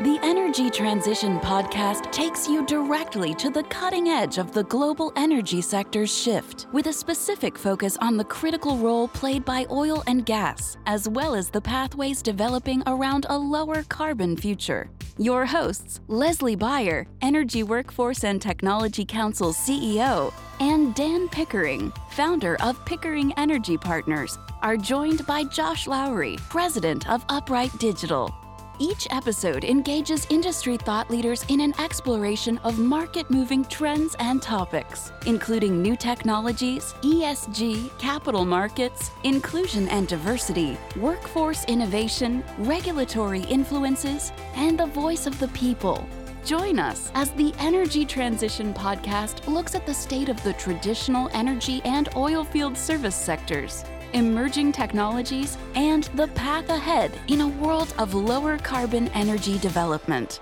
The Energy Transition Podcast takes you directly to the cutting edge of the global energy sector's shift, with a specific focus on the critical role played by oil and gas, as well as the pathways developing around a lower carbon future. Your hosts, Leslie Beyer, Energy Workforce and Technology Council CEO, and Dan Pickering, founder of Pickering Energy Partners, are joined by Josh Lowrey, president of Upright Digital. Each episode engages industry thought leaders in an exploration of market moving trends and topics, including new technologies, ESG, capital markets, inclusion and diversity, workforce innovation, regulatory influences, and the voice of the people. Join us as the Energy Transition Podcast looks at the state of the traditional energy and oil field service sectors emerging technologies, and the path ahead in a world of lower carbon energy development.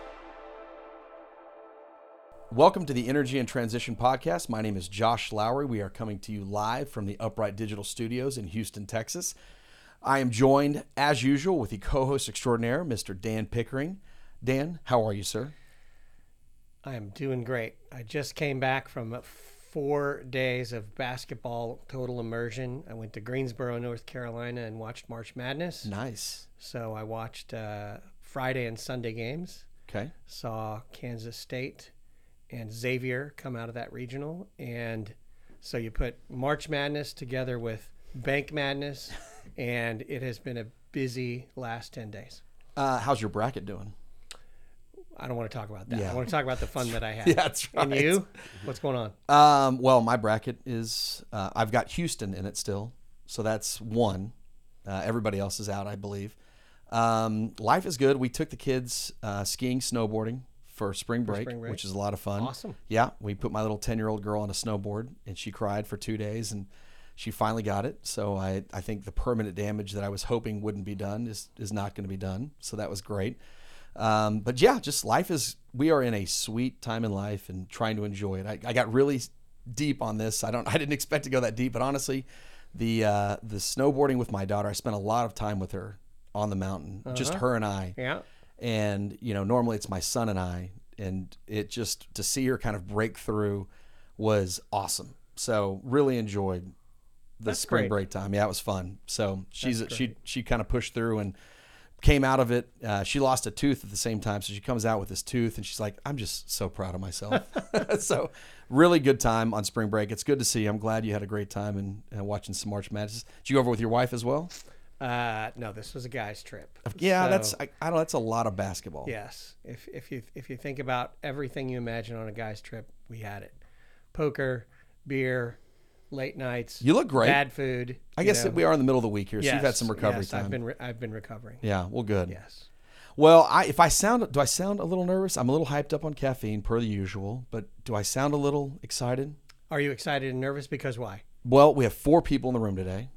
Welcome to the Energy and Transition Podcast. My name is Josh Lowrey. We are coming to you live from the Upright Digital Studios in Houston, Texas. I am joined, as usual, with the co host extraordinaire, Mr. Dan Pickering. Dan, how are you, sir? I am doing great. I just came back from four days of basketball total immersion. I went to Greensboro, North Carolina, and watched March Madness. Nice. So I watched uh, Friday and Sunday games. Okay. Saw Kansas State and Xavier come out of that regional, and so you put March Madness together with Bank Madness, and it has been a busy last ten days. Uh, how's your bracket doing? I don't want to talk about that. Yeah. I want to talk about the fun that I had. Yeah, that's And you? What's going on? Um, well, my bracket is uh, I've got Houston in it still, so that's one. Uh, everybody else is out, I believe. Um, life is good. We took the kids uh, skiing, snowboarding for spring break, spring break. which is a lot of fun. Awesome. Yeah, we put my little ten-year-old girl on a snowboard, and she cried for two days, and she finally got it. So I, I think the permanent damage that I was hoping wouldn't be done is is not going to be done. So that was great. Um, but yeah, just life is. We are in a sweet time in life and trying to enjoy it. I, I got really deep on this. I don't. I didn't expect to go that deep, but honestly, the uh, the snowboarding with my daughter. I spent a lot of time with her on the mountain, just her and I. Yeah. And you know, normally it's my son and I, and it just to see her kind of break through was awesome. So really enjoyed the That's spring great. break time. Yeah, it was fun. So she's she she kind of pushed through and came out of it. Uh, she lost a tooth at the same time, so she comes out with this tooth, and she's like, "I'm just so proud of myself." so, really good time on spring break. It's good to see. You. I'm glad you had a great time and, and watching some March Madness. Did you go over with your wife as well? Uh, no, this was a guy's trip. Yeah, So, that's I, I don't. That's a lot of basketball. yes. If if you if you think about everything you imagine on a guy's trip, we had it: poker, beer, late nights. You look great. Bad food. I guess know. we are in the middle of the week here, so you've had some recovery yes, time. I've been re- I've been recovering. yeah, well, good. Yes. Well, I if I sound do I sound a little nervous? I'm a little hyped up on caffeine per the usual, but do I sound a little excited? Are you excited and nervous? Because why? Well, we have four people in the room today,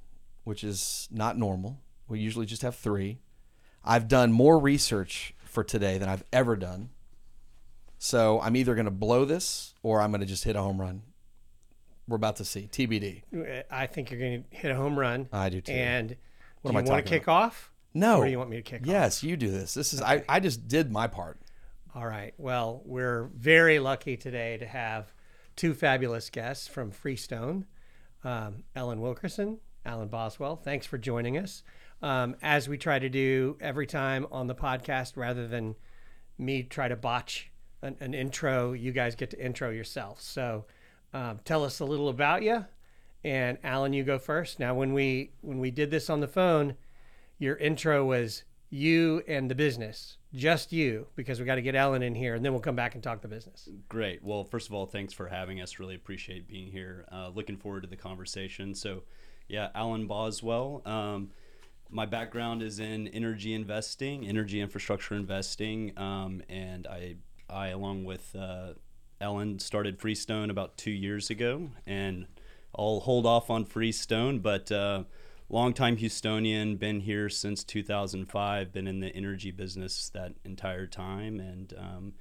which is not normal. We usually just have three. I've done more research for today than I've ever done. So I'm either going to blow this or I'm going to just hit a home run. We're about to see. TBD. I think you're going to hit a home run. I do too. And What do am you I want to kick off? No. Or do you want me to kick off? Yes, you do this. This is I, I just did my part. All right. Well, we're very lucky today to have two fabulous guests from Freestone um, Ellen Wilkirson, Alan Boswell. Thanks for joining us. Um, as we try to do every time on the podcast, rather than me try to botch an, an intro, you guys get to intro yourself. So um, tell us a little about you. And Alan, you go first. Now, when we when we did this on the phone, your intro was you and the business, just you, because we got to get Ellen in here, and then we'll come back and talk the business. Great. Well, first of all, thanks for having us. Really appreciate being here. Uh, looking forward to the conversation. So, yeah, Alan Boswell. Um, my background is in energy investing, energy infrastructure investing, um, and I, I along with uh, Ellen, started Freestone about two years ago, and I'll hold off on Freestone, but. Uh, longtime Houstonian, been here since 2005, been in the energy business that entire time, and um,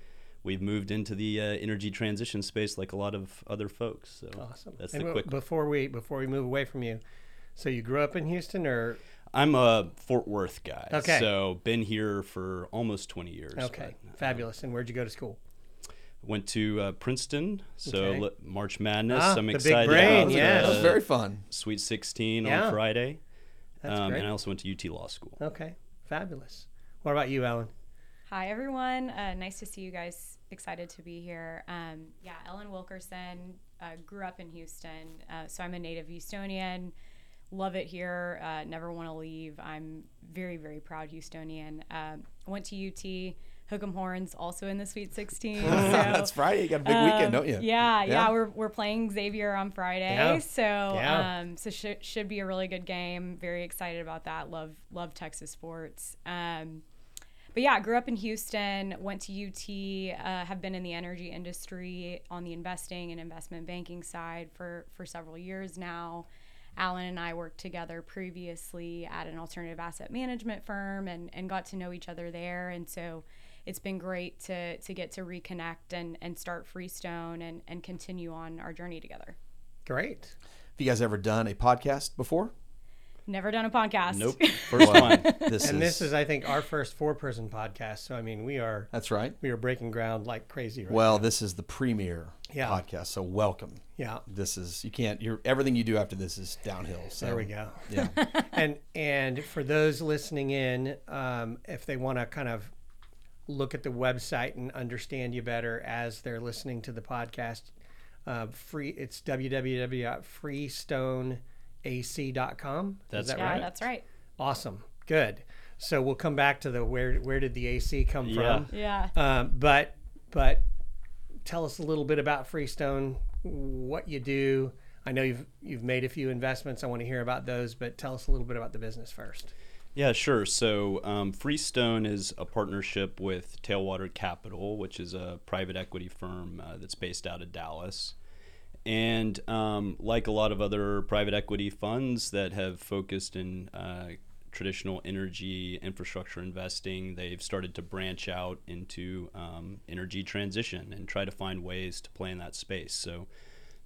we've moved into the uh, energy transition space like a lot of other folks. So Awesome. that's And the quick. Before we before we move away from you, so you grew up in Houston, or I'm a Fort Worth guy. Okay. So been here for almost 20 years. Okay, but, uh, fabulous. And where'd you go to school? Went to uh, Princeton. So Okay. li- March Madness. Ah, I'm the big excited brain, about yes. That was the very fun. Sweet 16 Yeah. on Friday. That's Um, great. and I also went to UT Law School. Okay, fabulous. What about you, Ellen? Hi, everyone. Uh, nice to see you guys. Excited to be here. Um, yeah, Ellen Wilkirson uh, grew up in Houston, uh, so I'm a native Houstonian. Love it here. Uh, never want to leave. I'm very, very proud Houstonian. Um went to UT. Hook'em Horns also in the Sweet 16. So, That's Friday. You got a big weekend, um, don't you? Yeah, yeah, Yeah. we're, we're playing Xavier on Friday, Yeah. so Yeah. um, so should should be a really good game. Very excited about that. Love love Texas sports. Um, but yeah, grew up in Houston. Went to UT. Uh, have been in the energy industry on the investing and investment banking side for for several years now. Alan and I worked together previously at an alternative asset management firm and, and got to know each other there. And so it's been great to, to get to reconnect and, and start Freestone and, and continue on our journey together. Great. Have you guys ever done a podcast before? Never done a podcast. Nope. First one. This And is, this is, I think, our first four-person podcast. So I mean, we are that's right. we are breaking ground like crazy. Right Well, now. this is the premiere Yeah. podcast, so welcome. yeah. This is you can't. You're everything you do after this is downhill. So There we go. Yeah, and and for those listening in, um, if they want to kind of look at the website and understand you better as they're listening to the podcast, uh, free it's www.freestoneac.com. That's Is that Yeah, right? that's right. Awesome. Good. So we'll come back to the where where did the AC come Yeah. from? Yeah. Um, but but tell us a little bit about Freestone, what you do. I know you've you've made a few investments. I want to hear about those, but tell us a little bit about the business first. Yeah, sure. So um, Freestone is a partnership with Tailwater Capital, which is a private equity firm uh, that's based out of Dallas. And um, like a lot of other private equity funds that have focused in uh, traditional energy infrastructure investing, they've started to branch out into um, energy transition and try to find ways to play in that space. So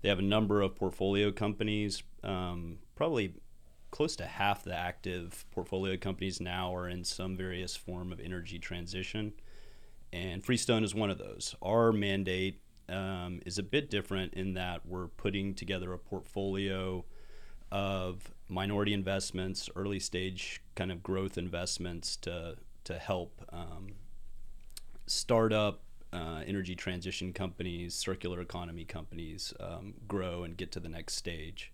they have a number of portfolio companies, um, probably close to half the active portfolio companies now are in some various form of energy transition. And Freestone is one of those. Our mandate um, is a bit different in that we're putting together a portfolio of minority investments, early stage kind of growth investments to, to help um, startup uh, energy transition companies, circular economy companies um, grow and get to the next stage.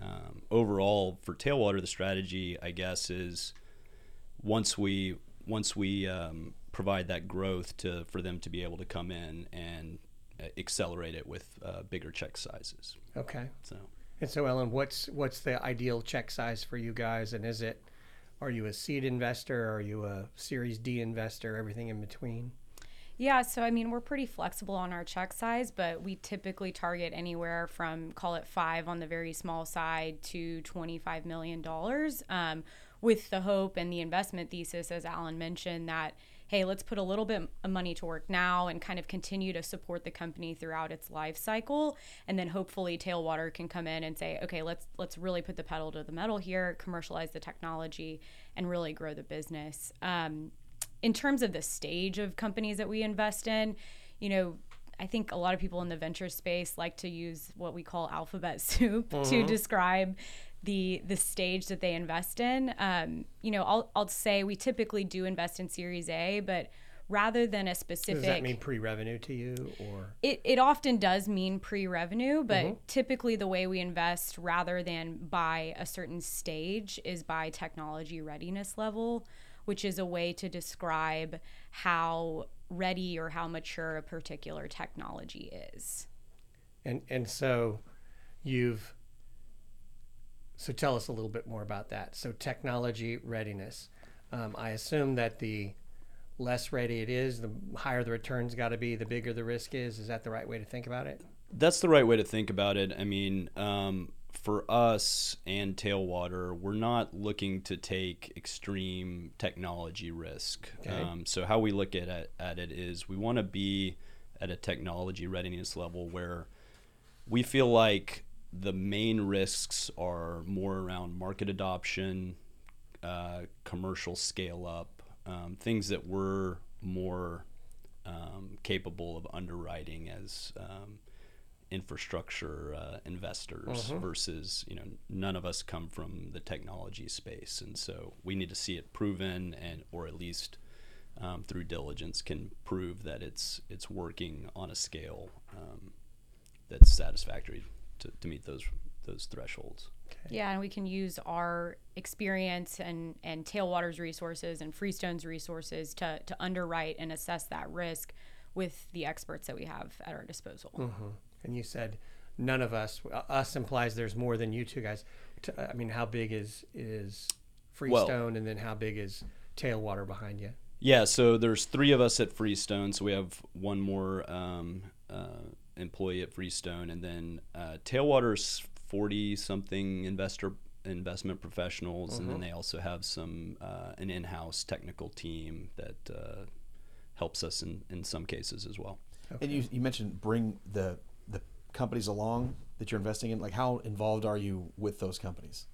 Um, overall, for Tailwater, the strategy, I guess, is once we once we um, provide that growth to for them to be able to come in and uh, accelerate it with uh, bigger check sizes. Okay. So. And so, Ellen, what's what's the ideal check size for you guys? And is it, are you a seed investor? Are you a Series D investor? Everything in between? Yeah, so I mean, we're pretty flexible on our check size, but we typically target anywhere from call it five on the very small side to $25 million um, with the hope and the investment thesis, as Alan mentioned, that hey, let's put a little bit of money to work now and kind of continue to support the company throughout its life cycle. And then hopefully Tailwater can come in and say, okay, let's let's really put the pedal to the metal here, commercialize the technology, and really grow the business. Um, in terms of the stage of companies that we invest in, you know, I think a lot of people in the venture space like to use what we call alphabet soup to describe the the stage that they invest in. Um, you know, I'll I'll say we typically do invest in Series A, but rather than a specific Does that mean pre-revenue to you, or? It, it often does mean pre-revenue but typically the way we invest rather than by a certain stage is by technology readiness level which is a way to describe how ready or how mature a particular technology is and and so you've so tell us a little bit more about that. So technology readiness. Um, I assume that the less ready it is, the higher the returns got to be, the bigger the risk is. Is that the right way to think about it? That's the right way to think about it. I mean, um, for us and Tailwater, we're not looking to take extreme technology risk. Okay. Um, so how we look at it, at it is we want to be at a technology readiness level where we feel like the main risks are more around market adoption, uh, commercial scale up, um, things that we're more um, capable of underwriting as um, infrastructure uh, investors versus you know none of us come from the technology space, and so we need to see it proven and or at least um, through diligence can prove that it's it's working on a scale um, that's satisfactory to, to meet those those thresholds. Yeah, and we can use our experience and and Tailwater's resources and Freestone's resources to to underwrite and assess that risk with the experts that we have at our disposal. And you said none of us. uh, Us implies there's more than you two guys. i mean, how big is is Well- Freestone, and then how big is Tailwater behind you? Yeah, so there's three of us at Freestone, so we have one more um, uh, employee at Freestone, and then uh, Tailwater's forty something investor investment professionals, and then they also have some uh, an in-house technical team that uh, helps us in in some cases as well. And you, you mentioned bring the the companies along that you're investing in. Like, how involved are you with those companies?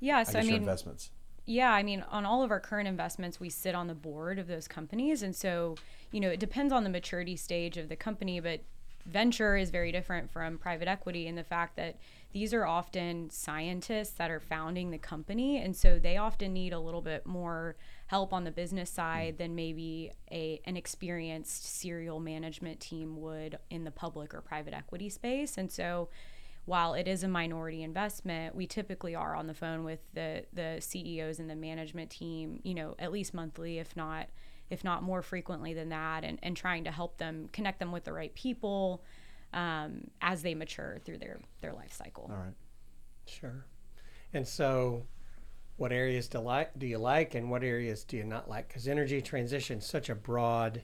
Yeah, I so I your mean, investments. Yeah, I mean, on all of our current investments, we sit on the board of those companies. And so, you know, it depends on the maturity stage of the company, but venture is very different from private equity in the fact that these are often scientists that are founding the company. And so they often need a little bit more help on the business side than maybe a an experienced serial management team would in the public or private equity space. And so while it is a minority investment, we typically are on the phone with the the CEOs and the management team, you know, at least monthly, if not if not more frequently than that, and, and trying to help them connect them with the right people um, as they mature through their their life cycle. All right. Sure. And so, what areas do like do you like, and what areas do you not like? Because energy transition is such a broad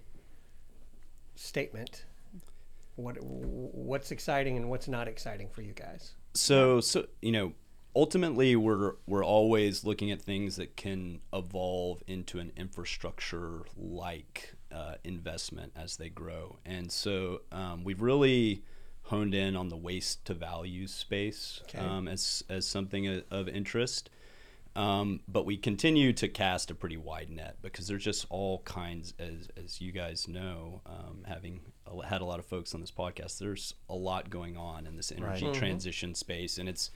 statement. What what's exciting and what's not exciting for you guys? So, so you know, ultimately, we're we're always looking at things that can evolve into an infrastructure like uh, investment as they grow, and so um, we've really honed in on the waste to value space Okay. um, as as something of, interest. Um, but we continue to cast a pretty wide net because there's just all kinds, as, as you guys know, um, having had a lot of folks on this podcast, there's a lot going on in this energy Right. transition space. And it's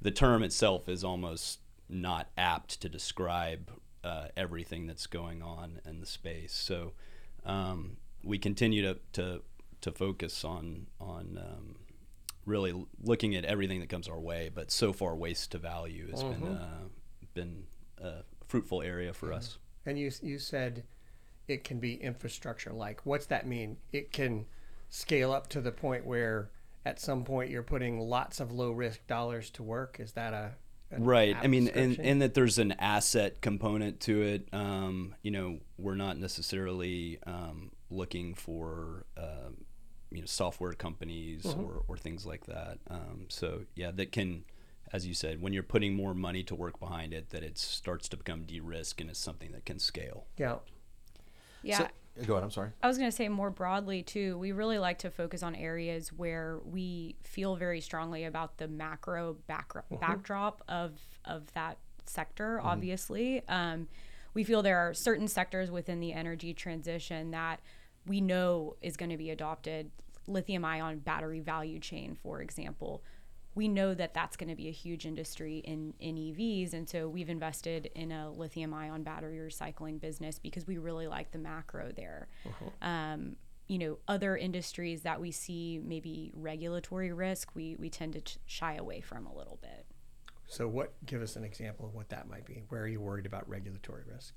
the term itself is almost not apt to describe uh, everything that's going on in the space. So um, we continue to, to, to focus on, on um, really looking at everything that comes our way. But so far, waste to value has been uh, been a fruitful area for us. And you you said it can be infrastructure like. What's that mean? It can scale up to the point where at some point you're putting lots of low risk dollars to work. Is that a Right. I mean, and, description? and that there's an asset component to it. Um, you know, we're not necessarily um, looking for, um, you know, software companies or, or things like that. Um, so, yeah, that can, as you said, when you're putting more money to work behind it, that it starts to become de risk and is something that can scale. yeah. Yeah. So, go ahead. I'm sorry. I was going to say more broadly too. We really like to focus on areas where we feel very strongly about the macro backdrop backdrop of of that sector. Obviously, um, we feel there are certain sectors within the energy transition that we know is going to be adopted. Lithium ion battery value chain, for example. We know that that's going to be a huge industry in, in EVs. And so we've invested in a lithium ion battery recycling business because we really like the macro there. Um, you know, other industries that we see maybe regulatory risk, we, we tend to ch- shy away from a little bit. So what? Give us an example of what that might be. Where are you worried about regulatory risk?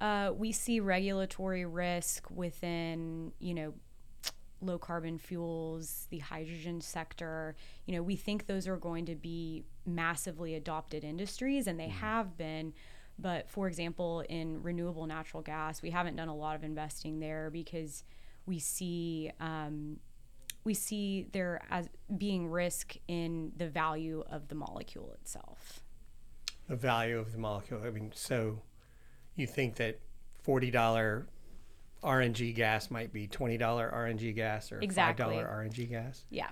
Uh, we see regulatory risk within, you know, low carbon fuels, the hydrogen sector. You know, we think those are going to be massively adopted industries, and they have been. But for example, in renewable natural gas, we haven't done a lot of investing there because we see um, we see there as being risk in the value of the molecule itself. The value of the molecule. I mean, so you think that forty dollar RNG gas might be twenty dollar RNG gas or Exactly. five dollar RNG gas? Yeah.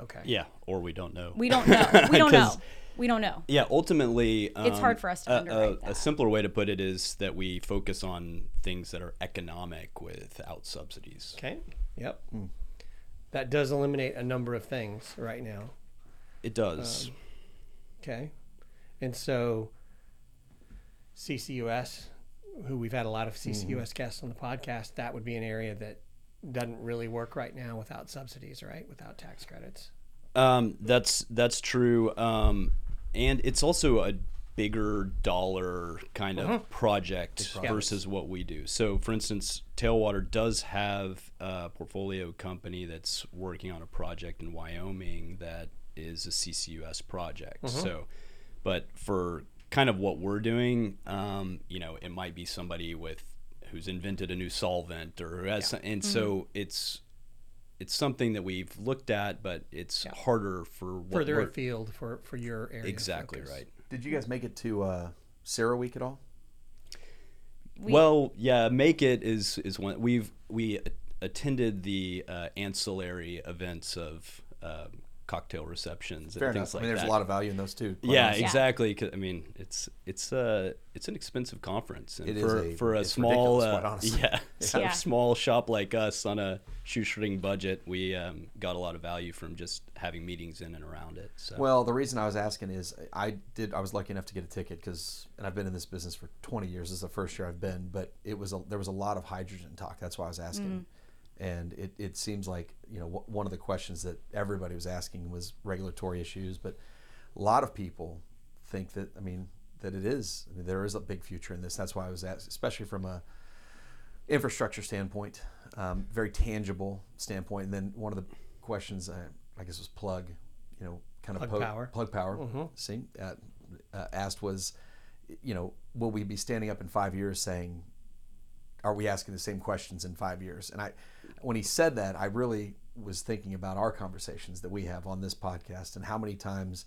Okay. Yeah, or we don't know. We don't know. We don't know. 'Cause- We don't know. Yeah, ultimately, um, It's hard for us to a- underwrite a, a that. simpler way to put it is that we focus on things that are economic without subsidies. Okay. Yep. That does eliminate a number of things right now. It does. Okay. And so CCUS, who we've had a lot of CCUS guests on the podcast, that would be an area that doesn't really work right now without subsidies, right? Without tax credits. Um, that's that's true, um, and it's also a bigger dollar kind of project versus what we do. So, for instance, Tailwater does have a portfolio company that's working on a project in Wyoming that is a CCUS project. So, but for kind of what we're doing, um, you know, it might be somebody with who's invented a new solvent or who has, some- and so it's it's something that we've looked at, but it's harder for what Further we're- afield for, for your area. Exactly focus. right. Did you guys make it to uh, CERAWeek at all? We- well, yeah, make it is is one we've we attended the uh, ancillary events of uh, cocktail receptions and Fair things enough. like I mean, there's that. a lot of value in those too. quite yeah, honestly. exactly. 'cause, I mean, it's it's uh it's an expensive conference, and It is for a- for a it's small uh, honestly. yeah, Yeah. a small shop like us on a shoestring budget, we um, got a lot of value from just having meetings in and around it. So Well, the reason I was asking is I did I was lucky enough to get a ticket because and I've been in this business for 20 years. This is the first year I've been, but it was a, there was a lot of hydrogen talk. That's why I was asking. And it, it seems like you know w- one of the questions that everybody was asking was regulatory issues, but a lot of people think that I mean that it is I mean, there is a big future in this. That's why I was asked, especially from a infrastructure standpoint, um, very tangible standpoint. And then one of the questions, uh, I guess, was plug, you know, kind of Plug Power. Plug power. See, uh, uh, asked was, you know, will we be standing up in five years saying, are we asking the same questions in five years? And I, when he said that, I really was thinking about our conversations that we have on this podcast and how many times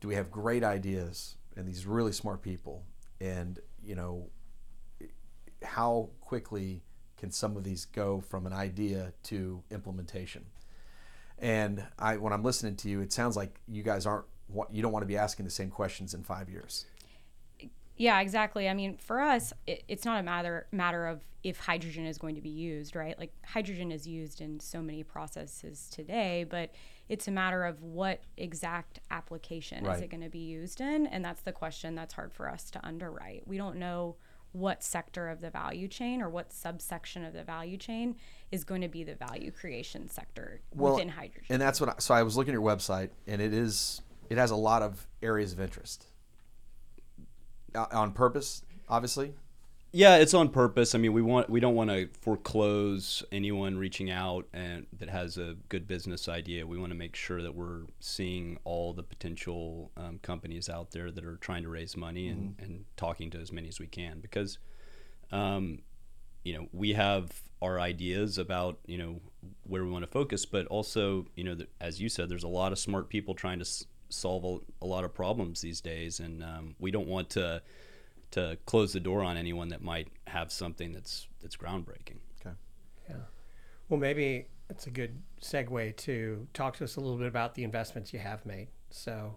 do we have great ideas and these really smart people? And you know how quickly can some of these go from an idea to implementation? And i when i'm listening to you it sounds like you guys aren't you don't want to be asking the same questions in five years Yeah, exactly. I mean, for us, it, it's not a matter matter of if hydrogen is going to be used, right? Like hydrogen is used in so many processes today, but it's a matter of what exact application is it going to be used in, and that's the question that's hard for us to underwrite. We don't know what sector of the value chain or what subsection of the value chain is going to be the value creation sector within hydrogen. and that's what I, so i was looking at your website and it is it has a lot of areas of interest on purpose obviously Yeah, it's on purpose. I mean, we want we don't want to foreclose anyone reaching out and that has a good business idea. We want to make sure that we're seeing all the potential um, companies out there that are trying to raise money and, and talking to as many as we can because, um, you know, we have our ideas about you know where we want to focus, but also you know, th- as you said, there's a lot of smart people trying to s- solve a, a lot of problems these days, and um, we don't want to to close the door on anyone that might have something that's that's groundbreaking. okay Yeah. Well, maybe it's a good segue to talk to us a little bit about the investments you have made. So,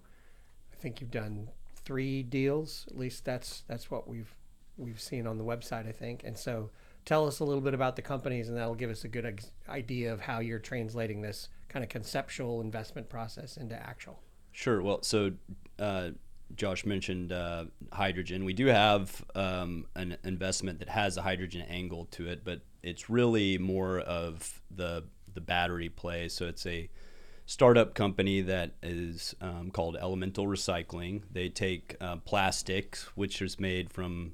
I think you've done three deals. At least that's that's what we've we've seen on the website. I think. And so, tell us a little bit about the companies, and that'll give us a good ex- idea of how you're translating this kind of conceptual investment process into actual. Sure. Well, so uh, Josh mentioned uh, hydrogen. We do have um, an investment that has a hydrogen angle to it, but it's really more of the the battery play. So it's a startup company that is um, called Elemental Recycling. They take uh, plastic, which is made from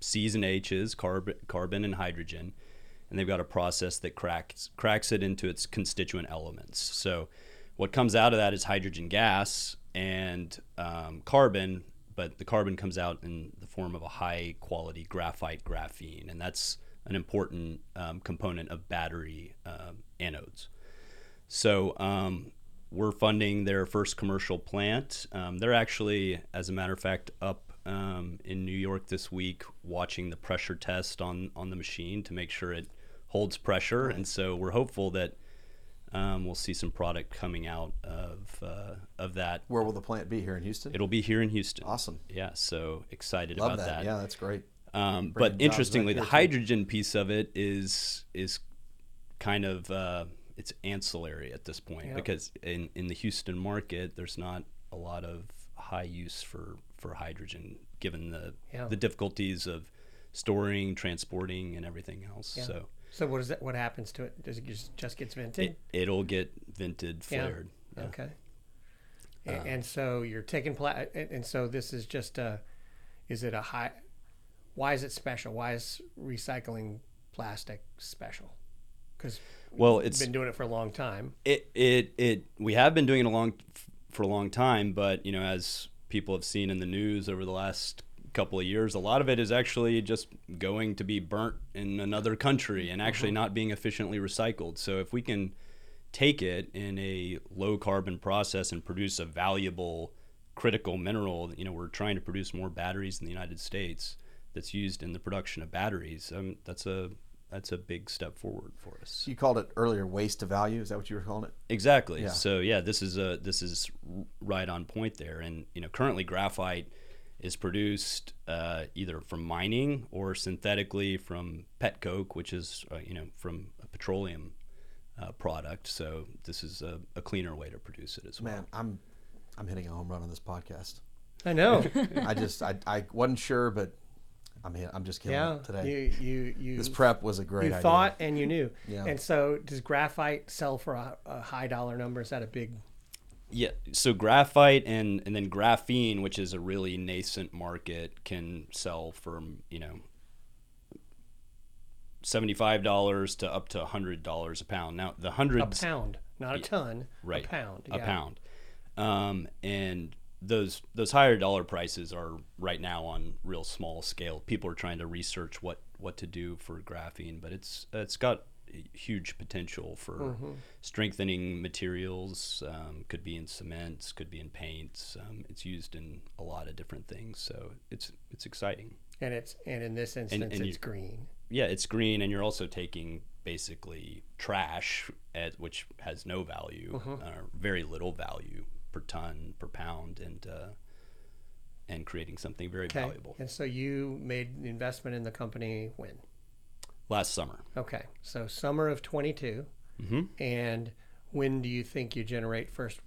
C's and H's, carbon, carbon and hydrogen, and they've got a process that cracks cracks it into its constituent elements. So, what comes out of that is hydrogen gas and um, carbon, but the carbon comes out in the form of a high quality graphite graphene, and that's an important um, component of battery um, anodes. So um, we're funding their first commercial plant. Um, they're actually, as a matter of fact, up um, in New York this week watching the pressure test on on the machine to make sure it holds pressure. And so we're hopeful that Um, we'll see some product coming out of uh, of that. Where will the plant be here in Houston? It'll be here in Houston. Awesome. Yeah, so excited Love about that. that. Yeah, that's great. Um, but interestingly, the here, too. hydrogen piece of it is is kind of uh, it's ancillary at this point Yeah. because in in the Houston market, there's not a lot of high use for for hydrogen given the Yeah. the difficulties of storing, transporting, and everything else. Yeah. So So what is that? What happens to it? Does it just just gets vented? it, it'll get vented, Yeah. flared. Yeah. Okay. A- uh, and so you're taking pla- and, so this is just a, is it a high? Why is it special? Why is recycling plastic special? Because Well, we've it's been doing it for a long time. it it it we have been doing it a long for a long time but you know as people have seen in the news over the last couple of years a lot of it is actually just going to be burnt in another country and actually not being efficiently recycled so if we can take it in a low carbon process and produce a valuable critical mineral you know we're trying to produce more batteries in the United States that's used in the production of batteries um, that's a that's a big step forward for us You called it earlier waste to value. Is that what you were calling it? Exactly. Yeah. So yeah, this is a this is right on point there. And you know, currently graphite is produced uh, either from mining or synthetically from pet coke, which is uh, you know from a petroleum uh, product. So this is a, a cleaner way to produce it as well. Man, I'm I'm hitting a home run on this podcast. I know. I just I, I wasn't sure, but I'm hit, I'm just killing yeah. it today. You you you. this prep was a great you idea. thought and you knew. Yeah. And so does graphite sell for a, a high dollar number? Is that a big? Yeah. So graphite and and then graphene, which is a really nascent market, can sell for you know. Seventy-five dollars to up to hundred dollars a pound. Now the hundred A pound, not a ton. right A pound. a pound um, and those those higher dollar prices are right now on real small scale people are trying to research what what to do for graphene but it's it's got huge potential for Mm-hmm. strengthening materials um, could be in cements could be in paints um, it's used in a lot of different things so it's it's exciting And it's and in this instance and it's you- green. yeah, it's green, and you're also taking basically trash, at, which has no value, Mm-hmm. uh, very little value per ton, per pound, and uh, and creating something very Okay. valuable. And so you made an investment in the company when? Last summer, Okay. So summer of 22. Mm-hmm. And when do you think you generate first?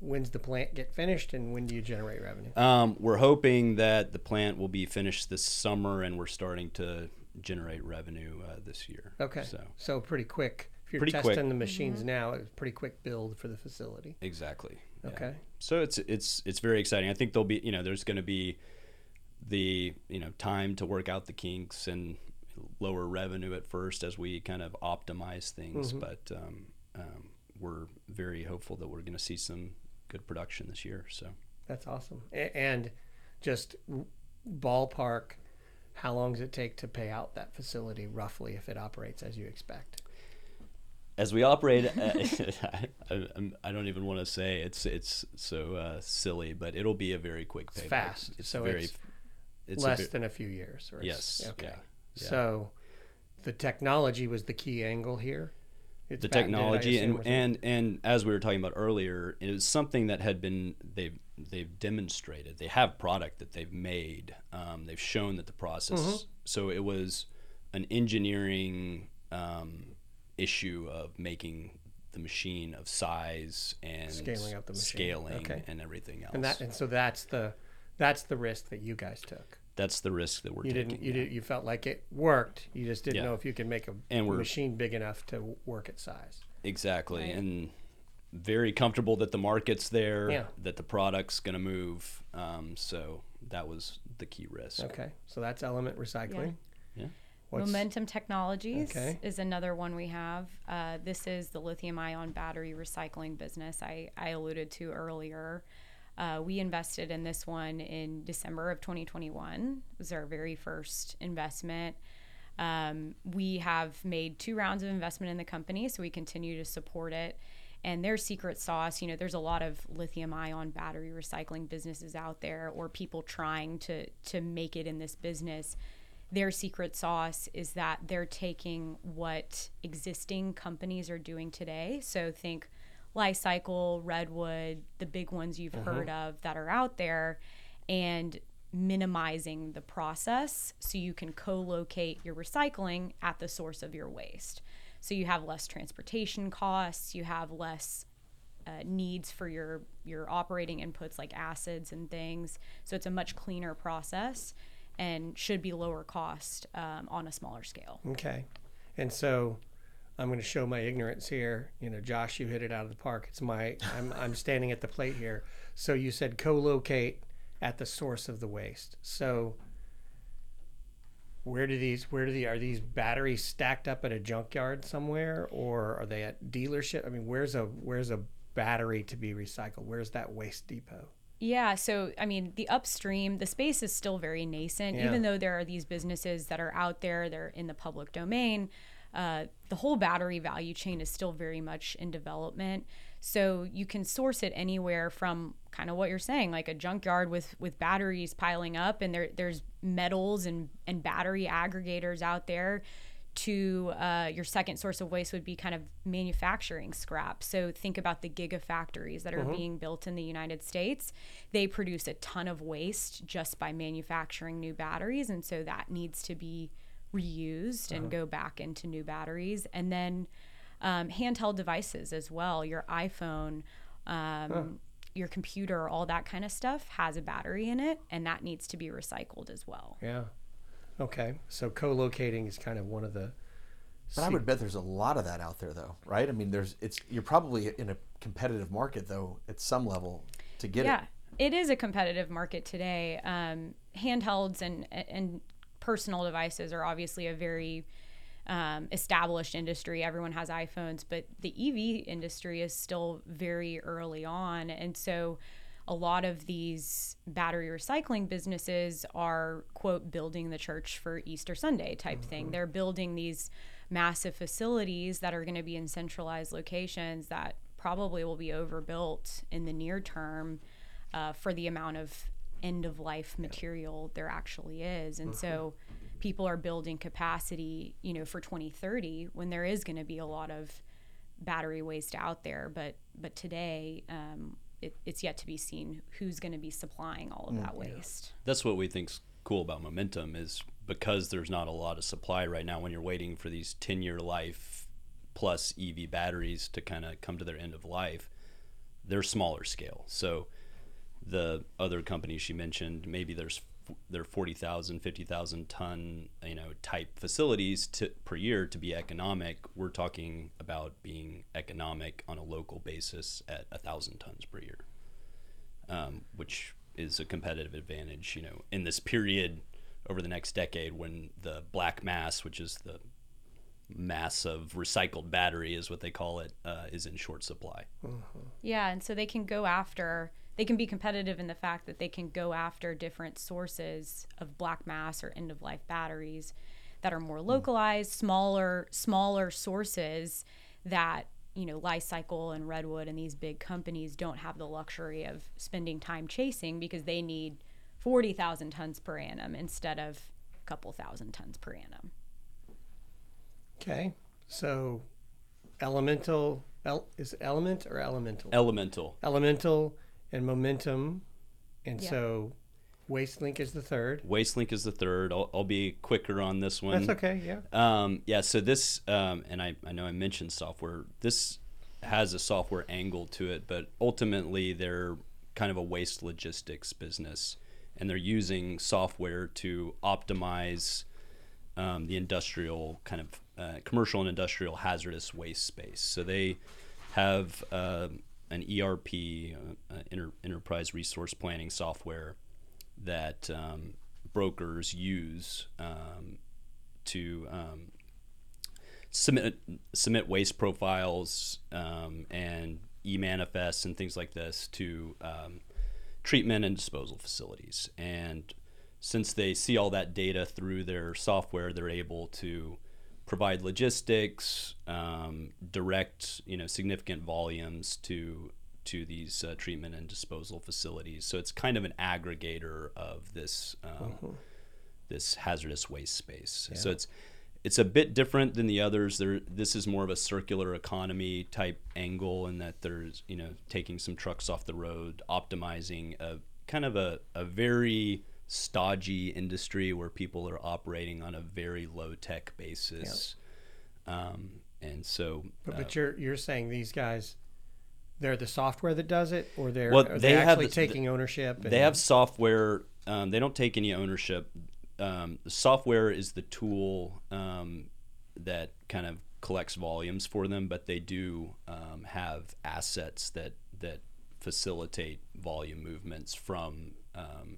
When's the plant get finished, and when do you generate revenue? um, we're hoping that the plant will be finished this summer, and we're starting to generate revenue uh, this year. Okay. so So pretty quick. If you're Pretty testing quick. the machines now, it's pretty quick build for the facility. exactly. yeah. Okay. so it's it's it's very exciting. I think there'll be you know there's going to be the you know time to work out the kinks and lower revenue at first as we kind of optimize things, but um, um, we're very hopeful that we're going to see some good production this year. So That's awesome. And just ballpark, how long does it take to pay out that facility roughly if it operates as you expect? as we operate, uh, I, I, I don't even want to say it's it's so uh, silly, but it'll be a very quick payback. fast, so very it's it's a Less ve- than a few years. Or Yes, Okay. yeah, yeah. So the technology was the key angle here. It's the patented, technology and, and and as we were talking about earlier it was something that had been they've they've demonstrated they have product that they've made um, they've shown that the process Mm-hmm. so it was an engineering um, issue of making the machine of size and Scaling up the machine. scaling Okay. and everything else and that and so that's the that's the risk that you guys took. That's the risk that we're You taking didn't you yeah. did you felt like it worked. You just didn't Yeah. know if you could make a And we're- machine big enough to work at size. Exactly. Right. And very comfortable that the market's there, Yeah. that the product's going to move. Um, so that was the key risk. Okay. So that's element recycling. Yeah. What's- Momentum Technologies Okay. is another one we have. Uh, this is the lithium ion battery recycling business I, I alluded to earlier. Uh, we invested in this one in December of 2021. It was our very first investment. Um, we have made two rounds of investment in the company, so we continue to support it. And their secret sauce, you know, there's a lot of lithium ion battery recycling businesses out there or people trying to to make it in this business their secret sauce is that they're taking what existing companies are doing today. So think Li-Cycle, Redwood, the big ones you've heard of that are out there, and minimizing the process so you can co-locate your recycling at the source of your waste. So you have less transportation costs, you have less uh, needs for your your operating inputs like acids and things. So it's a much cleaner process and should be lower cost um, on a smaller scale. Okay. And so I'm going to show my ignorance here. You know, Josh, you hit it out of the park. It's my, I'm, I'm standing at the plate here. So you said co locate at the source of the waste. So where do these, where do the, are these batteries stacked up at a junkyard somewhere or are they at dealership? I mean, where's a, where's a battery to be recycled? Where's that waste depot? Yeah, so I mean, the upstream, the space is still very nascent, Yeah. even though there are these businesses that are out there, they're in the public domain. Uh, the whole battery value chain is still very much in development. So you can source it anywhere from kind of what you're saying, like a junkyard with with batteries piling up, and there there's metals and and battery aggregators out there. To uh, your second source of waste would be kind of manufacturing scrap. So think about the gigafactories that are being built in the United States. They produce a ton of waste just by manufacturing new batteries, and so that needs to be reused and go back into new batteries. And then um, handheld devices as well. Your iPhone, um, your computer, all that kind of stuff has a battery in it, and that needs to be recycled as well. Yeah. Okay. So co locating is kind of one of the, But I would bet there's a lot of that out there, though, right? I mean, there's it's you're probably in a competitive market though at some level to get yeah, it. Yeah, it is a competitive market today. Um, handhelds and and personal devices are obviously a very um, established industry. Everyone has iPhones, but the EV industry is still very early on, and so a lot of these battery recycling businesses are quote building the church for Easter Sunday type thing. They're building these massive facilities that are going to be in centralized locations that probably will be overbuilt in the near term uh, for the amount of end of life material there actually is. And so people are building capacity, you know, for 2030 when there is going to be a lot of battery waste out there. But but today, um, it, it's yet to be seen who's going to be supplying all of that waste. that's what we think's cool about momentum is because there's not a lot of supply right now when you're waiting for these 10 year life plus ev batteries to kind of come to their end of life they're smaller scale so the other companies she mentioned maybe there's they're 40,000 50,000 ton you know type facilities to, per year to be economic we're talking about being economic on a local basis at a thousand tons per year um, which is a competitive advantage, you know, in this period over the next decade when the black mass, which is the mass of recycled battery, is what they call it, uh, is in short supply. Yeah, and so they can go after they can be competitive in the fact that they can go after different sources of black mass or end of life batteries that are more hmm. localized, smaller smaller sources that you know Li-Cycle and Redwood and these big companies don't have the luxury of spending time chasing because they need forty thousand tons per annum instead of a couple thousand tons per annum. Okay. So elemental, el, is it element or elemental? Elemental. elemental and momentum. And Yeah. so Wastelink is the third. Wastelink is the third. I'll, I'll be quicker on this one. That's okay. Yeah. Um, yeah, so this, um, and I, I know I mentioned software. This has a software angle to it, but ultimately they're kind of a waste logistics business, and they're using software to optimize um, the industrial kind of uh, commercial and industrial hazardous waste space. So they have uh, an ERP, uh, uh, enter, enterprise resource planning software that um, brokers use um, to um, submit submit waste profiles um, and e-manifests and things like this to um, treatment and disposal facilities. And since they see all that data through their software, they're able to provide logistics, um, direct you know significant volumes to to these uh, treatment and disposal facilities. So it's kind of an aggregator of this um, this hazardous waste space. So it's it's a bit different than the others. There, this is more of a circular economy type angle, in that there's you know taking some trucks off the road, optimizing a kind of a, a very stodgy industry where people are operating on a very low tech basis. Um, and so, But, uh, but you're you're saying these guys, they're the software that does it, or they're Well, they they have actually the- taking ownership? they have software. Um, they don't take any ownership. Um, the software is the tool um, that kind of collects volumes for them, but they do um, have assets that that facilitate volume movements from um,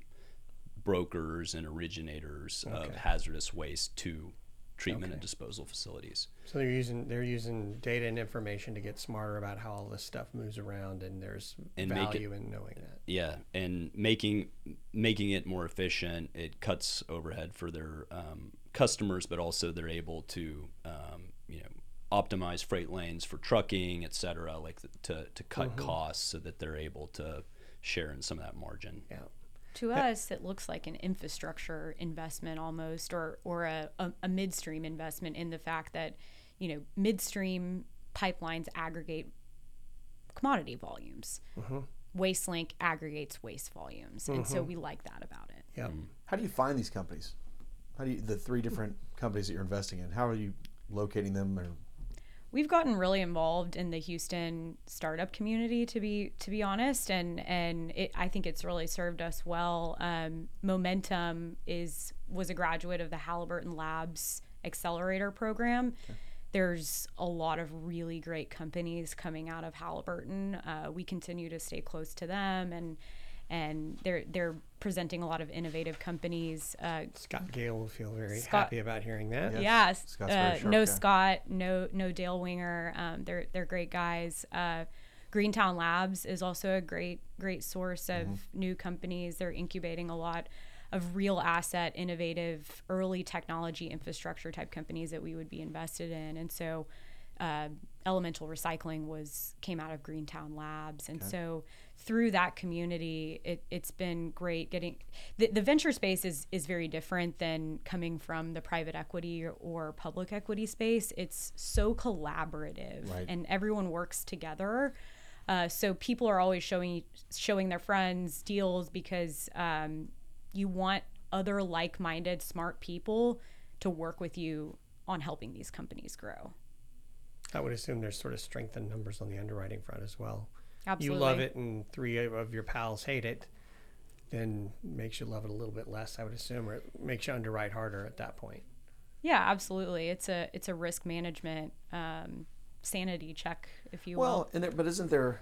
brokers and originators of hazardous waste to treatment and disposal facilities. So they're using they're using data and information to get smarter about how all this stuff moves around, and there's And make it- value in knowing that. yeah and making making it more efficient it cuts overhead for their um, customers but also they're able to um, you know optimize freight lanes for trucking et cetera like to, to cut costs so that they're able to share in some of that margin Yeah. To us, it looks like an infrastructure investment almost, or or a, a, a midstream investment in the fact that, you know, midstream pipelines aggregate commodity volumes. Mm-hmm. WasteLink aggregates waste volumes, and so mm-hmm. we like that about it. Yep. Mm. How do you find these companies? How do you the three different companies that you're investing in? How are you locating them? Or we've gotten really involved in the Houston startup community to be to be honest and and it, I think it's really served us well. Um, Momentum is was a graduate of the Halliburton Labs accelerator program. There's a lot of really great companies coming out of Halliburton. Uh, we continue to stay close to them and and they're they're presenting a lot of innovative companies uh, Scott Gale will feel very Scott- happy about hearing that. Yes. Yes, Scott's very uh, sharp no guy. Scott, no no Dale Winger. Um, they're they're great guys. Uh, Greentown Labs is also a great great source of Mm-hmm. new companies. They're incubating a lot of real asset, innovative, early technology infrastructure type companies that we would be invested in. And so, uh, Elemental Recycling was came out of Greentown Labs, and so through that community, it, it's been great getting the, the venture space is is very different than coming from the private equity or, or public equity space. It's so collaborative, Right. and everyone works together. Uh, so people are always showing showing their friends deals because um, you want other like-minded, smart people to work with you on helping these companies grow. I would assume there's sort of strength in numbers on the underwriting front as well. Absolutely. You love it, and three of your pals hate it, then makes you love it a little bit less. I would assume, or it makes you underwrite harder at that point. Yeah, absolutely. It's a it's a risk management um, sanity check, if you well, will. and there, but isn't there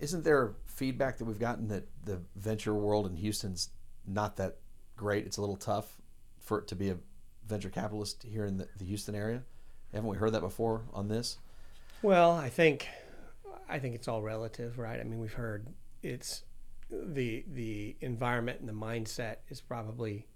isn't there feedback that we've gotten that the venture world in Houston's not that great? It's a little tough for it to be a venture capitalist here in the, the Houston area. Haven't we heard that before on this? Well, I think I think it's all relative, right? I mean, we've heard it's the the environment and the mindset is probably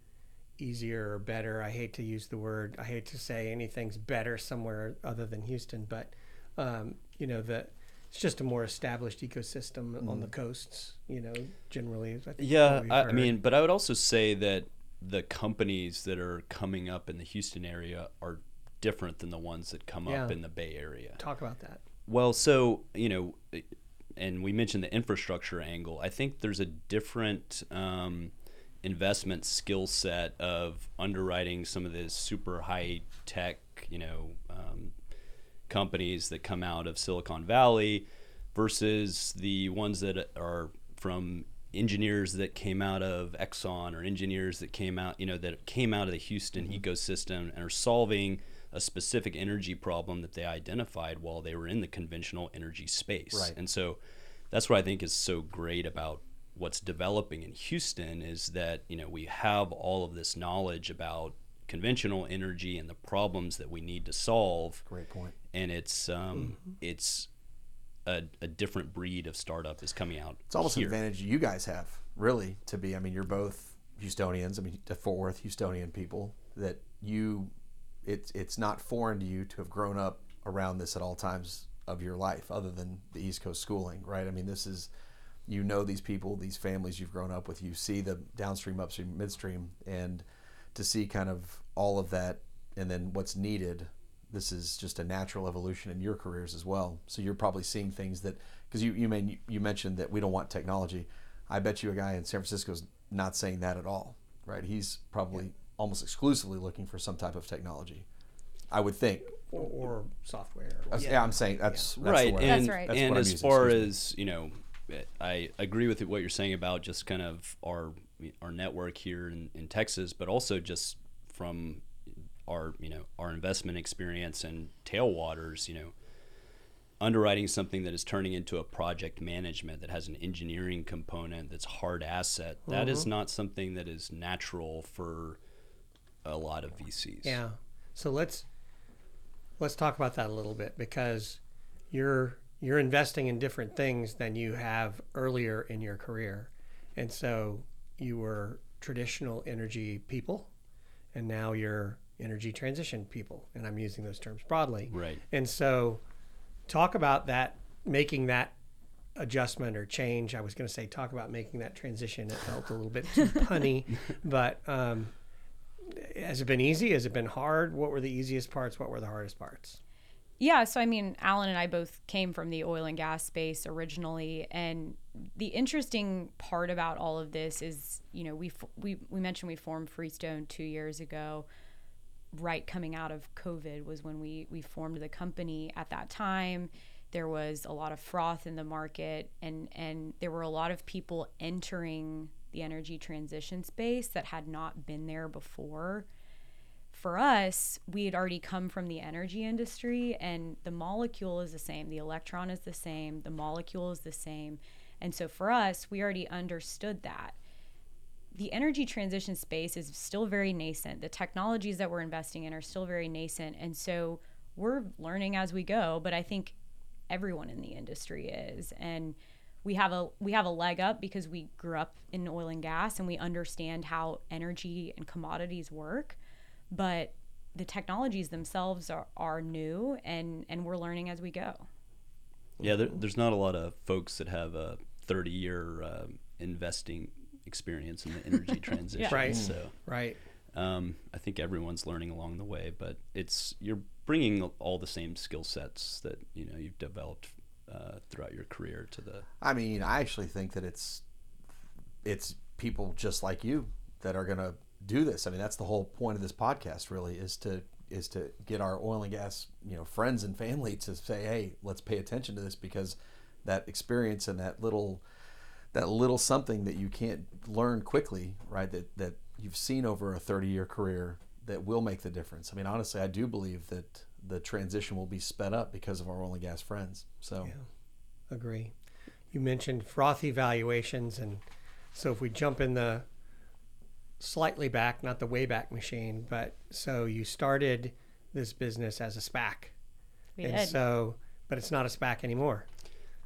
easier or better. I hate to use the word. I hate to say anything's better somewhere other than Houston, but um, you know the it's just a more established ecosystem on the coasts. You know, generally. I think Yeah, I, I mean, but I would also say that the companies that are coming up in the Houston area are different than the ones that come up in the Bay Area. talk about that. Well, so you know, and we mentioned the infrastructure angle. I think there's a different um, investment skill set of underwriting some of the super high tech, you know, um, companies that come out of Silicon Valley versus the ones that are from engineers that came out of Exxon or engineers that came out, you know, that came out of the Houston ecosystem and are solving a specific energy problem that they identified while they were in the conventional energy space. Right. And so that's what I think is so great about what's developing in Houston is that, you know, we have all of this knowledge about conventional energy and the problems that we need to solve Great point. and it's um, it's a, a different breed of startup is coming out. It's almost here. an advantage you guys have, really, to be. I mean, you're both Houstonians. I mean, the Fort Worth Houstonian people. That you, it's it's not foreign to you to have grown up around this at all times of your life, other than the East Coast schooling, right? I mean, this is you know these people, these families you've grown up with. You see the downstream, upstream, midstream, and to see kind of all of that, and then what's needed. This is just a natural evolution in your careers as well. So you're probably seeing things that because you you mean you mentioned that we don't want technology. I bet you a guy in San Francisco is not saying that at all, right? He's probably almost exclusively looking for some type of technology. I would think. or, or software. Uh, Yeah, I'm saying that's, that's right The word. and, That's right. That's and as using, far as you know i agree with what you're saying about just kind of our our network here in, in texas but also just from our you know our investment experience and tailwaters you know underwriting something that is turning into a project management that has an engineering component that's hard asset that is not something that is natural for a lot of vcs Yeah. So let's let's talk about that a little bit because you're you're investing in different things than you have earlier in your career. And so you were traditional energy people and now you're energy transition people and I'm using those terms broadly. Right. And so talk about that making that adjustment or change. I was going to say talk about making that transition. It felt a little bit too punny, but um, has it been easy? Has it been hard? What were the easiest parts? What were the hardest parts? Yeah, so I mean, Alan and I both came from the oil and gas space originally, and the interesting part about all of this is, you know, we we we mentioned we formed Freestone two years ago. Right coming out of COVID was when we we formed the company. At that time, there was a lot of froth in the market, and and there were a lot of people entering the energy transition space that had not been there before for us, we had already come from the energy industry, and the molecule is the same. The electron is the same. The molecule is the same. And so for us, we already understood that. The energy transition space is still very nascent. The technologies that we're investing in are still very nascent. And so we're learning as we go, but I think everyone in the industry is. And we have a we have a leg up because we grew up in oil and gas and we understand how energy and commodities work but the technologies themselves are, are new and and we're learning as we go Yeah, there, there's not a lot of folks that have a 30 year um, investing experience in the energy transition. Right. So Right. um, I think everyone's learning along the way, but it's you're bringing all the same skill sets that you know you've developed uh, throughout your career to the. I mean, I actually think that it's it's people just like you that are going to do this. I mean, that's the whole point of this podcast, really, is to is to get our oil and gas, you know, friends and family to say, "Hey, let's pay attention to this," because that experience and that little that little something that you can't learn quickly, right? That that you've seen over a 30 year career that will make the difference. I mean, honestly, I do believe that the transition will be sped up because of our oil and gas friends. So, Agree. You mentioned frothy valuations, and so if we jump in the slightly back, not the way back machine, but so you started this business as a SPAC, we and did so but it's not a SPAC anymore.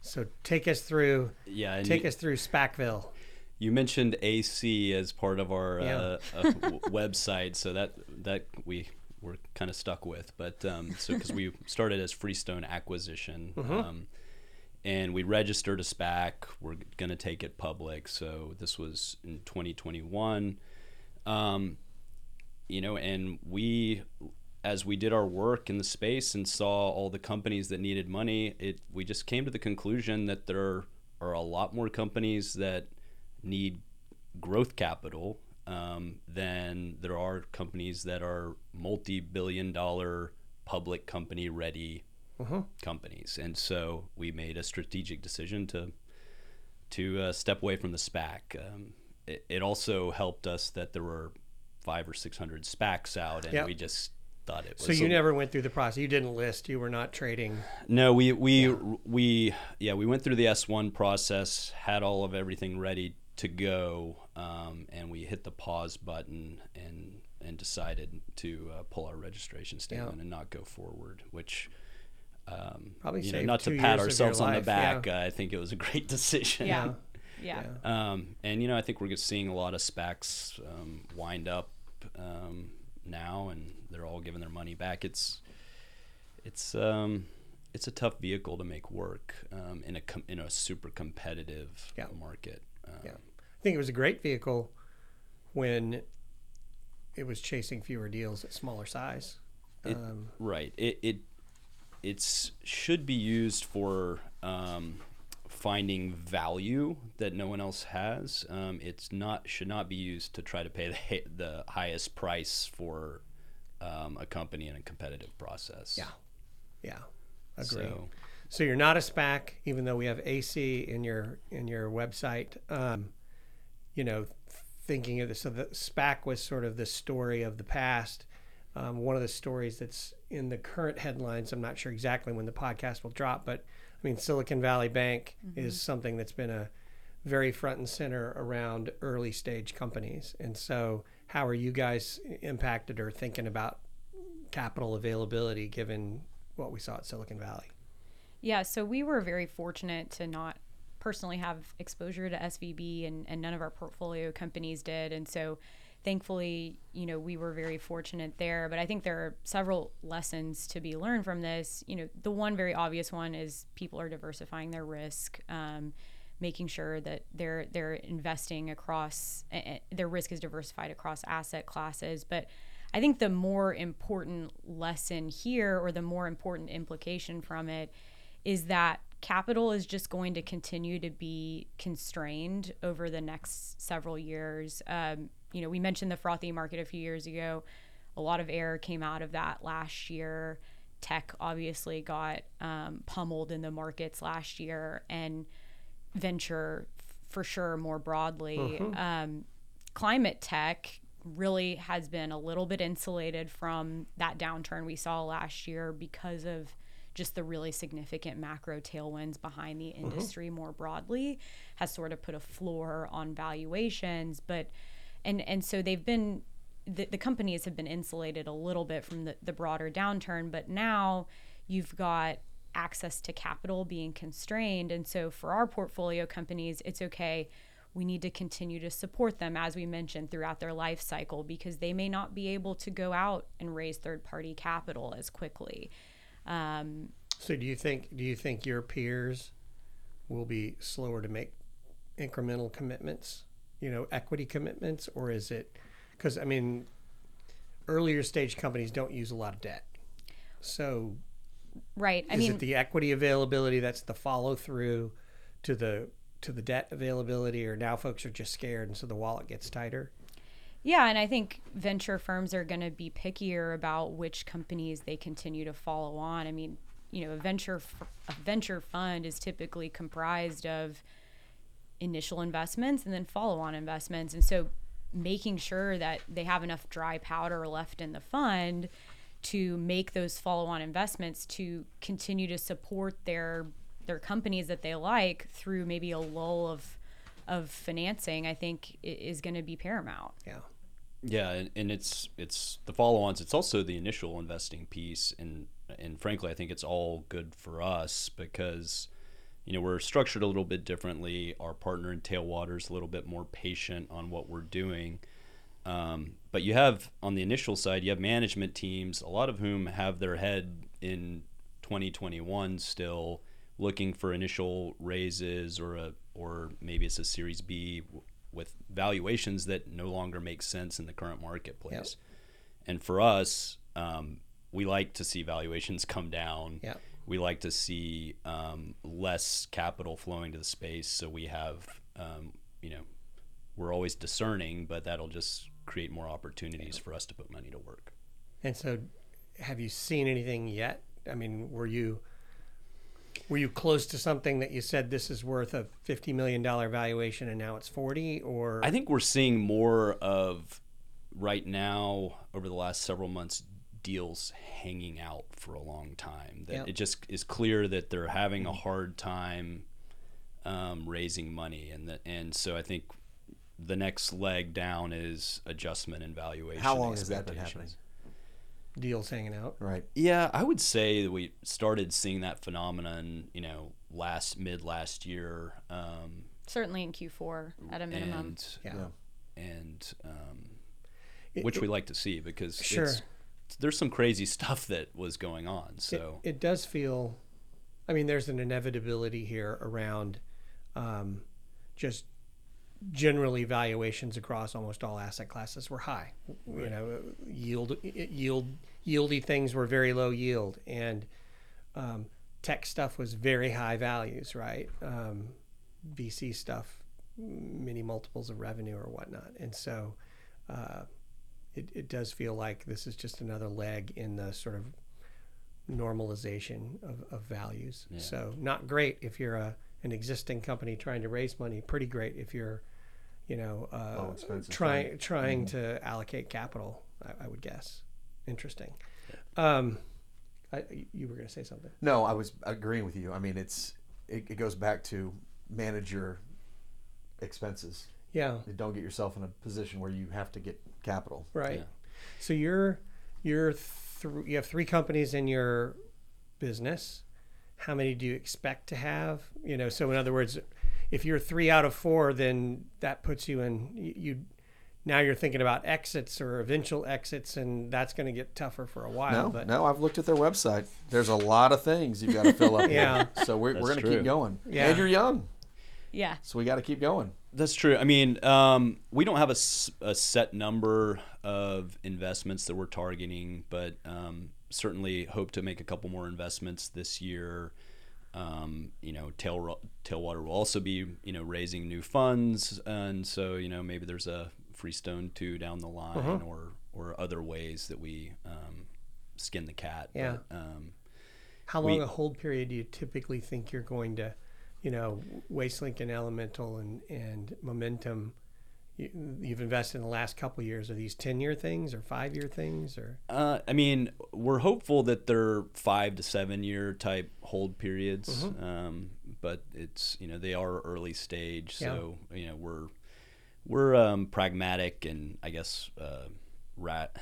So take us through, Yeah, take you, us through SPACville. you mentioned AC as part of our Yeah. uh, uh, website, so that that we were kind of stuck with. But um, so because we started as Freestone Acquisition, um, and we registered a SPAC, we're going to take it public. So this was in 2021. Um, you know, and we, as we did our work in the space and saw all the companies that needed money, it we just came to the conclusion that there are a lot more companies that need growth capital um, than there are companies that are multi-billion-dollar public company ready companies, and so we made a strategic decision to to uh, step away from the SPAC. Um, it, it also helped us that there were five or six hundred SPACs out, and Yep. we just thought it was. So you a- never went through the process. You didn't list. You were not trading. No, we we we yeah we went through the S one process, had all of everything ready to go, um, and we hit the pause button and and decided to uh, pull our registration statement and not go forward, which. Um, Probably you know, saved not to pat ourselves your on the back. yeah. Uh, I think it was a great decision. yeah yeah, Um, and you know, I think we're seeing a lot of SPACs um, wind up um, now, and they're all giving their money back. It's it's um, it's a tough vehicle to make work um, in a com- in a super competitive Yeah. market. Um, Yeah. I think it was a great vehicle when it was chasing fewer deals at smaller size. It- Um, Right. It it it's should be used for um, finding value that no one else has. Um, it's not should not be used to try to pay the the highest price for um, a company in a competitive process. Yeah. yeah. Agree. So So you're not a SPAC, even though we have AC in your in your website. Um, you know, thinking of this, so the SPAC was sort of the story of the past. Um, one of the stories that's in the current headlines. I'm not sure exactly when the podcast will drop, but I mean, Silicon Valley Bank is something that's been a very front and center around early stage companies. And so, how are you guys impacted or thinking about capital availability given what we saw at Silicon Valley? Yeah, so we were very fortunate to not personally have exposure to SVB, and, and none of our portfolio companies did. And so, thankfully, you know, we were very fortunate there. But I think there are several lessons to be learned from this. You know, the one very obvious one is people are diversifying their risk. Um, making sure that they're they're investing across eh, their risk is diversified across asset classes but i think the more important lesson here or the more important implication from it is that capital is just going to continue to be constrained over the next several years. Um, you know we mentioned the frothy market a few years ago. A lot of air came out of that last year. Tech obviously got um, pummeled in the markets last year and venture f- for sure more broadly. Um, climate tech really has been a little bit insulated from that downturn we saw last year because of just the really significant macro tailwinds behind the mm-hmm. industry more broadly has sort of put a floor on valuations but and and so they've been the, the companies have been insulated a little bit from the, the broader downturn but now you've got access to capital being constrained. And so for our portfolio companies, it's okay. We need to continue to support them, as we mentioned, throughout their life cycle because they may not be able to go out and raise third party capital as quickly. Um, So do you think do you think your peers will be slower to make incremental commitments, you know, equity commitments, or is it because I mean, earlier stage companies don't use a lot of debt. So right. I is mean, it the equity availability that's the follow through to the to the debt availability, or now folks are just scared and so the wallet gets tighter? Yeah, and I think venture firms are going to be pickier about which companies they continue to follow on. I mean, you know, a venture a venture fund is typically comprised of initial investments and then follow-on investments, and so making sure that they have enough dry powder left in the fund to make those follow-on investments to continue to support their their companies that they like through maybe a lull of of financing, I think is going to be paramount. Yeah. Yeah, and, and it's it's the follow-ons. It's also the initial investing piece, and and frankly, I think it's all good for us because you know we're structured a little bit differently. Our partner in Tailwater is a little bit more patient on what we're doing. Um, but you have on the initial side, you have management teams, a lot of whom have their head in 2021 still looking for initial raises or a or maybe it's a Series B with valuations that no longer make sense in the current marketplace. And for us, um, we like to see valuations come down. Yep. We like to see um, less capital flowing to the space, so we have, um, you know, we're always discerning, but that'll just create more opportunities for us to put money to work. And so, have you seen anything yet? I mean, were you were you close to something that you said this is worth a fifty million dollar valuation and now it's forty? Or I think we're seeing more of right now over the last several months deals hanging out for a long time. That Yep. it just is clear that they're having a hard time um, raising money, and that and so I think the next leg down is adjustment and valuation. How long has that been happening? Expectations. deals hanging out. Right. Yeah, I would say that we started seeing that phenomenon, you know, last mid last year, um, Certainly in Q4 at a minimum. and Yeah. Yeah. and um, It- which it- we like to see because Sure. it's, there's some crazy stuff that was going on. It, So it does feel I mean, there's an inevitability here around um, just generally valuations across almost all asset classes were high. You know, yield yield yieldy things were very low yield, and um, tech stuff was very high values, right? Um, VC stuff, many multiples of revenue or whatnot, and so uh, it it does feel like this is just another leg in the sort of normalization of, of values. So not great if you're a an existing company trying to raise money. Pretty great if you're, you know, uh, trying trying to allocate capital. I, I would guess. Interesting. Um, I, you were going to say something. No, I was agreeing with you. I mean, it's it, it goes back to manage your expenses. Yeah. Don't get yourself in a position where you have to get capital. Right. Yeah. So you're you're th- you have three companies in your business. How many do you expect to have? You know, so in other words, if you're three out of four, then that puts you in you. You now you're thinking about exits or eventual exits, and that's going to get tougher for a while. No, but no, I've looked at their website. There's a lot of things you've got to fill up. Yeah. here. So we're, we're going to keep going. Yeah. And you're young, Yeah. so we got to keep going. That's true. I mean, um, we don't have a, a, set number of investments that we're targeting, but um, certainly hope to make a couple more investments this year. Um, you know, Tail, Tailwater will also be, you know, raising new funds, and so you know maybe there's a Freestone two down the line, Uh-huh. or or other ways that we um, skin the cat. Yeah. But, um, how long we- a hold period do you typically think you're going to, you know, Wastelink and Elemental and and Momentum? You, you've invested in the last couple of years. Are these ten year things or five year things or? Uh, I mean, we're hopeful that they're five to seven year type hold periods, Mm-hmm. um, but it's you know they are early stage, so you know we're we're um, pragmatic and I guess uh, rat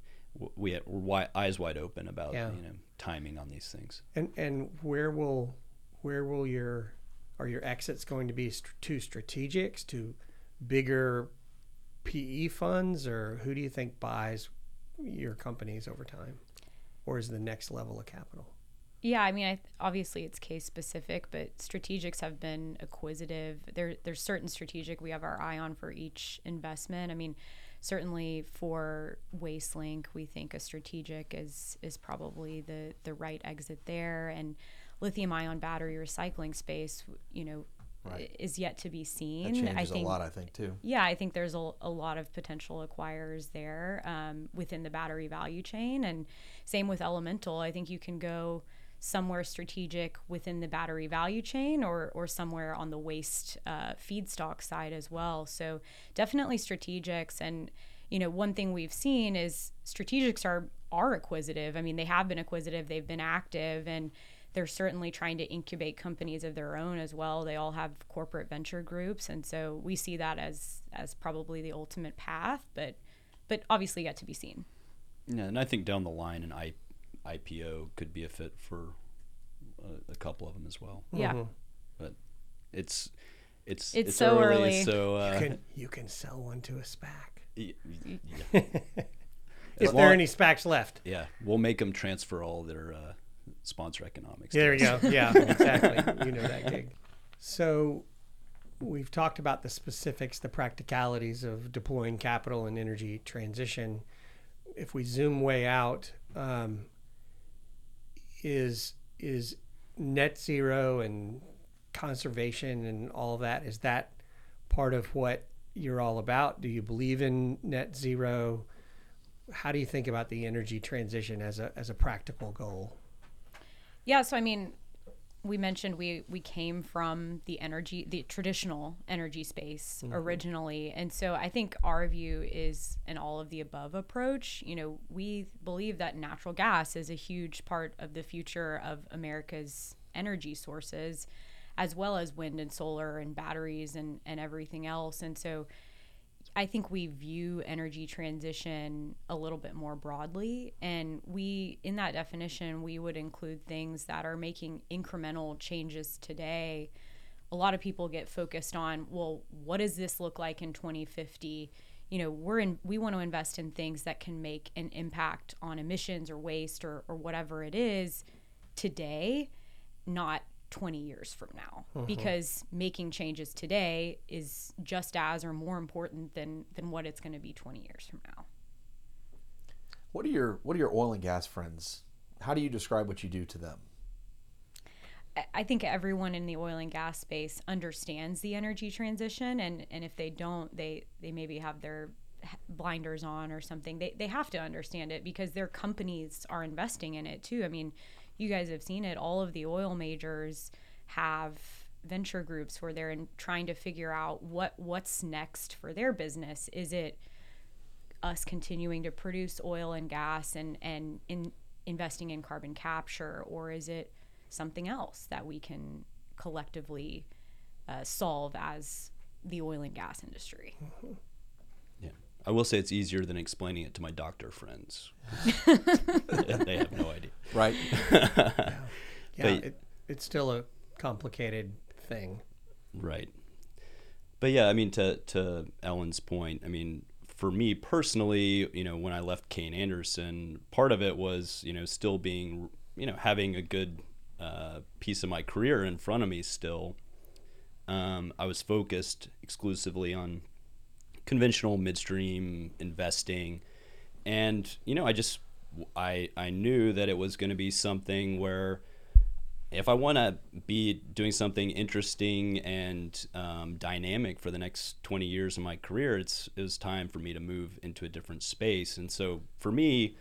we we're wi- eyes wide open about Yeah. you know timing on these things. And and where will where will your are your exits going to be st- to strategics to bigger PE funds or who do you think buys your companies over time, or is the next level of capital? Yeah, I mean, I, obviously it's case specific, but strategics have been acquisitive. There, there's certain strategic we have our eye on for each investment. I mean, certainly for Wastelink, we think a strategic is is probably the the right exit there, and lithium ion battery recycling space, you know, Right. is yet to be seen. That changes I think, a lot, I think, too. yeah, I think there's a, a lot of potential acquirers there um, within the battery value chain. And same with Elemental. I think you can go somewhere strategic within the battery value chain or, or somewhere on the waste uh, feedstock side as well. So definitely strategics. And, you know, one thing we've seen is strategics are, are acquisitive. I mean, they have been acquisitive, they've been active, and they're certainly trying to incubate companies of their own as well. They all have corporate venture groups, and so we see that as as probably the ultimate path, but but obviously yet to be seen. Yeah, and I think down the line and I, IPO could be a fit for a, a couple of them as well. Yeah, But it's it's It's so early. so uh, You can you can sell one to a SPAC y- y- yeah. if there are long- any SPACs left. Yeah, we'll make them transfer all their uh, sponsor economics. There you us. go. Yeah, exactly. You know that gig. So we've talked about the specifics, the practicalities of deploying capital and energy transition. If we zoom way out, um, is is net zero and conservation and all that is that part of what you're all about? Do you believe in net zero? How do you think about the energy transition as a as a practical goal? yeah. So I mean, we mentioned we we came from the energy, the traditional energy space mm-hmm. originally, and so I think our view is an all of the above approach. You know, we believe that natural gas is a huge part of the future of America's energy sources, as well as wind and solar and batteries and and everything else, and so. I think we view energy transition a little bit more broadly. And we, in that definition, we would include things that are making incremental changes today. A lot of people get focused on, well, what does this look like in 2050? You know, we're in, we want to invest in things that can make an impact on emissions or waste or, or whatever it is today not 20 years from now uh-huh. because making changes today is just as or more important than than what it's going to be 20 years from now What are your What are your oil and gas friends? How do you describe what you do to them? I- I think everyone in the oil and gas space understands the energy transition, and, and if they don't, they, they maybe have their blinders on or something. They, they have to understand it because their companies are investing in it too. I mean, you guys have seen it. All of the oil majors have venture groups where they're in, trying to figure out what what's next for their business. Is it us continuing to produce oil and gas and and in investing in carbon capture, or is it something else that we can collectively uh, solve as the oil and gas industry? Yeah. I will say it's easier than explaining it to my doctor friends. they have no idea. Right. Yeah, But- it, it's still a complicated thing. Right. But yeah, I mean to to Ellen's point, I mean for me personally, you know, when I left Kayne Anderson, part of it was, you know, still being, you know, having a good uh, piece of my career in front of me still. Um, I was focused exclusively on conventional midstream investing. And you know i just i i knew that it was going to be something where if i want to be doing something interesting and um, dynamic for the next 20 years of my career it's it was time for me to move into a different space. And so for me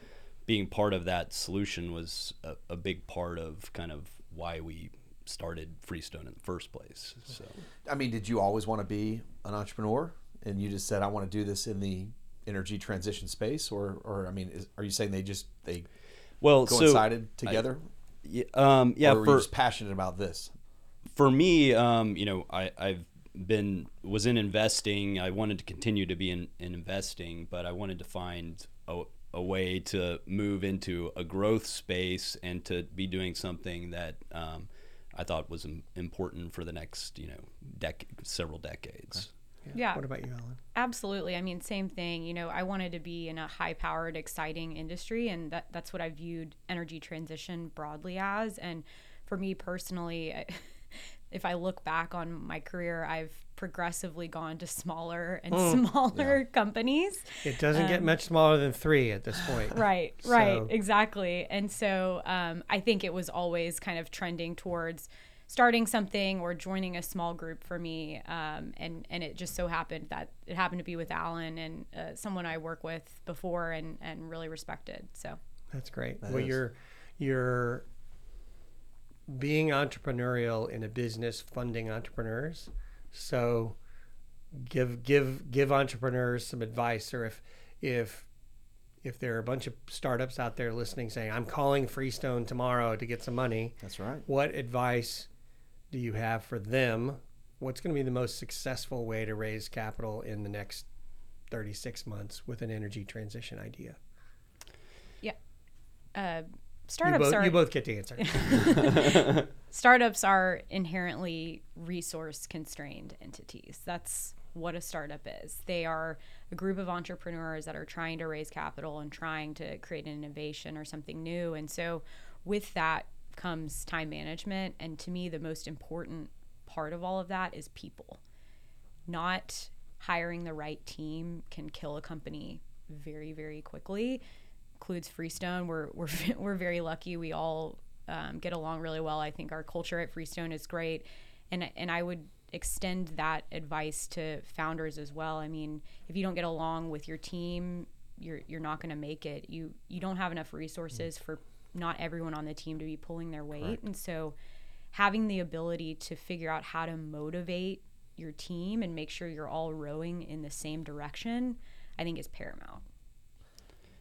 being part of that solution was a, a big part of kind of why we started freestone in the first place so. I mean, did you always want to be an entrepreneur, and you just said, "I want to do this in the energy transition space," or, or I mean, is, are you saying they just they well so coincided together, yeah, um, yeah or were for you just passionate about this? for me, um, you know, I, I've been was in investing. I wanted to continue to be in, in investing, but I wanted to find a, a way to move into a growth space and to be doing something that um, I thought was important for the next, you know, dec- several decades. Yeah. What about you, Alan? Absolutely. I mean, same thing. You know, I wanted to be in a high powered, exciting industry, and that, that's what I viewed energy transition broadly as. And for me personally, if I look back on my career, I've progressively gone to smaller and smaller companies. It doesn't get much smaller than three at this point. Right, right, exactly. And so um, I think it was always kind of trending towards starting something or joining a small group for me. Um, and, and it just so happened that it happened to be with Alan and uh, someone I work with before and, and really respected. So, That's great. That well, is. you're you're being entrepreneurial in a business funding entrepreneurs. So give give give entrepreneurs some advice or if if if there are a bunch of startups out there listening saying I'm calling Freestone tomorrow to get some money, That's right. what advice do you have for them? What's going to be the most successful way to raise capital in the next 36 months with an energy transition idea? yeah. Uh, You startups both, are you both get to answer. startups are inherently resource constrained entities. That's what a startup is. They are a group of entrepreneurs that are trying to raise capital and trying to create an innovation or something new. And so, with that comes time management. And to me, the most important part of all of that is people. Not hiring the right team can kill a company very, very quickly. Includes Freestone. We're, we're, we're very lucky. We all um, get along really well. I think our culture at Freestone is great, and and I would extend that advice to founders as well. I mean, if you don't get along with your team, you're you're not going to make it. You you don't have enough resources for not everyone on the team to be pulling their weight, and so having the ability to figure out how to motivate your team and make sure you're all rowing in the same direction, I think is paramount.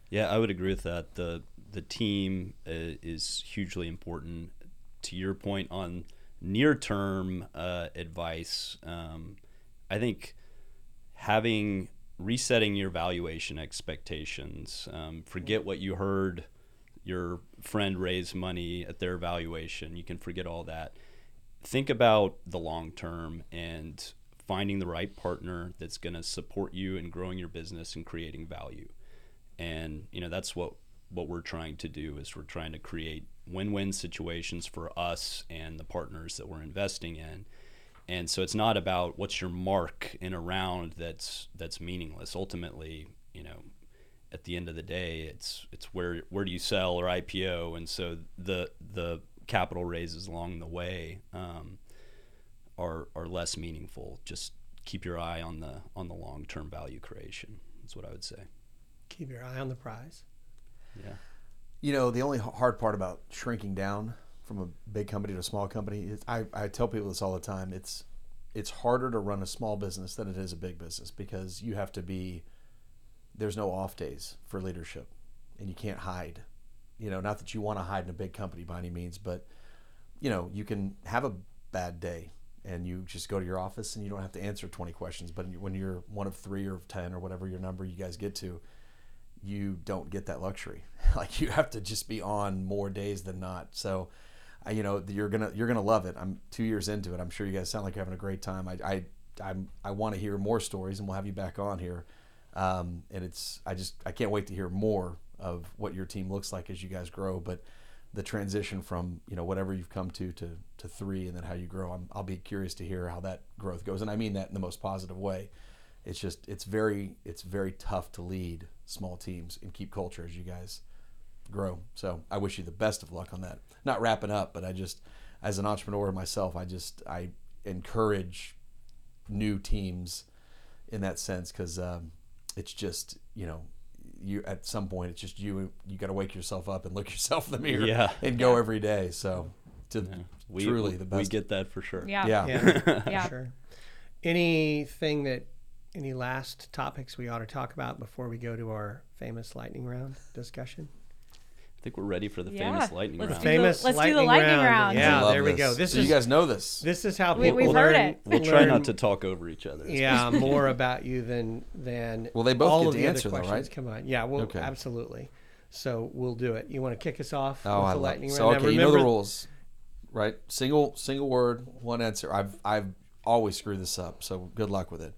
Yeah, I would agree with that. the The team uh, is hugely important. To your point on near term uh, advice, um, I think having resetting your valuation expectations. Um, forget what you heard your friend raise money at their valuation. You can forget all that. Think about the long term and finding the right partner that's going to support you in growing your business and creating value and you know that's what what we're trying to do is we're trying to create win-win situations for us and the partners that we're investing in. And so it's not about what's your mark in a round that's that's meaningless. Ultimately, you know, at the end of the day, it's it's where where do you sell or IPO, and so the the capital raises along the way um, are are less meaningful. Just keep your eye on the on the long term value creation. That's what I would say. Keep your eye on the prize. Yeah. You know, the only hard part about shrinking down from a big company to a small company is I, I tell people this all the time. It's it's harder to run a small business than it is a big business because you have to be there's no off days for leadership and you can't hide. You know, not that you want to hide in a big company by any means, but you know, you can have a bad day and you just go to your office and you don't have to answer 20 questions, but when you're one of 3 or 10 or whatever your number you guys get to, you don't get that luxury. like you have to just be on more days than not. So, you know, you're gonna you're gonna love it. I'm two years into it. I'm sure you guys sound like you're having a great time. I I I'm, I want to hear more stories, and we'll have you back on here. Um, and it's I just I can't wait to hear more of what your team looks like as you guys grow. But the transition from you know whatever you've come to to to three, and then how you grow. I'm, I'll be curious to hear how that growth goes, and I mean that in the most positive way. It's just it's very it's very tough to lead small teams and keep culture as you guys grow. So I wish you the best of luck on that. Not wrapping up, but I just as an entrepreneur myself, I just I encourage new teams in that sense because um, it's just you know you at some point it's just you you got to wake yourself up and look yourself in the mirror Yeah. and go every day. So to We, truly we, the we get that for sure. Yeah. yeah. Yeah, Yeah. sure. Anything that, any last topics we ought to talk about before we go to our famous lightning round discussion? I think we're ready for the Yeah. famous lightning Let's round. do the- famous let's do lightning the lightning round. round. Yeah, I love there we go. This so is you guys know this. this is how We- people we've heard learn. it. We'll try not to talk over each other. Yeah, more about you than than. Well, they both all get of to the answer, other though, questions right? come on. Yeah, well, Okay. absolutely. So we'll do it. You want to kick us off Oh, with I the love lightning it. round? So Now, okay, you know the rules, right? Single single word, one answer. I've I've always screwed this up, so good luck with it.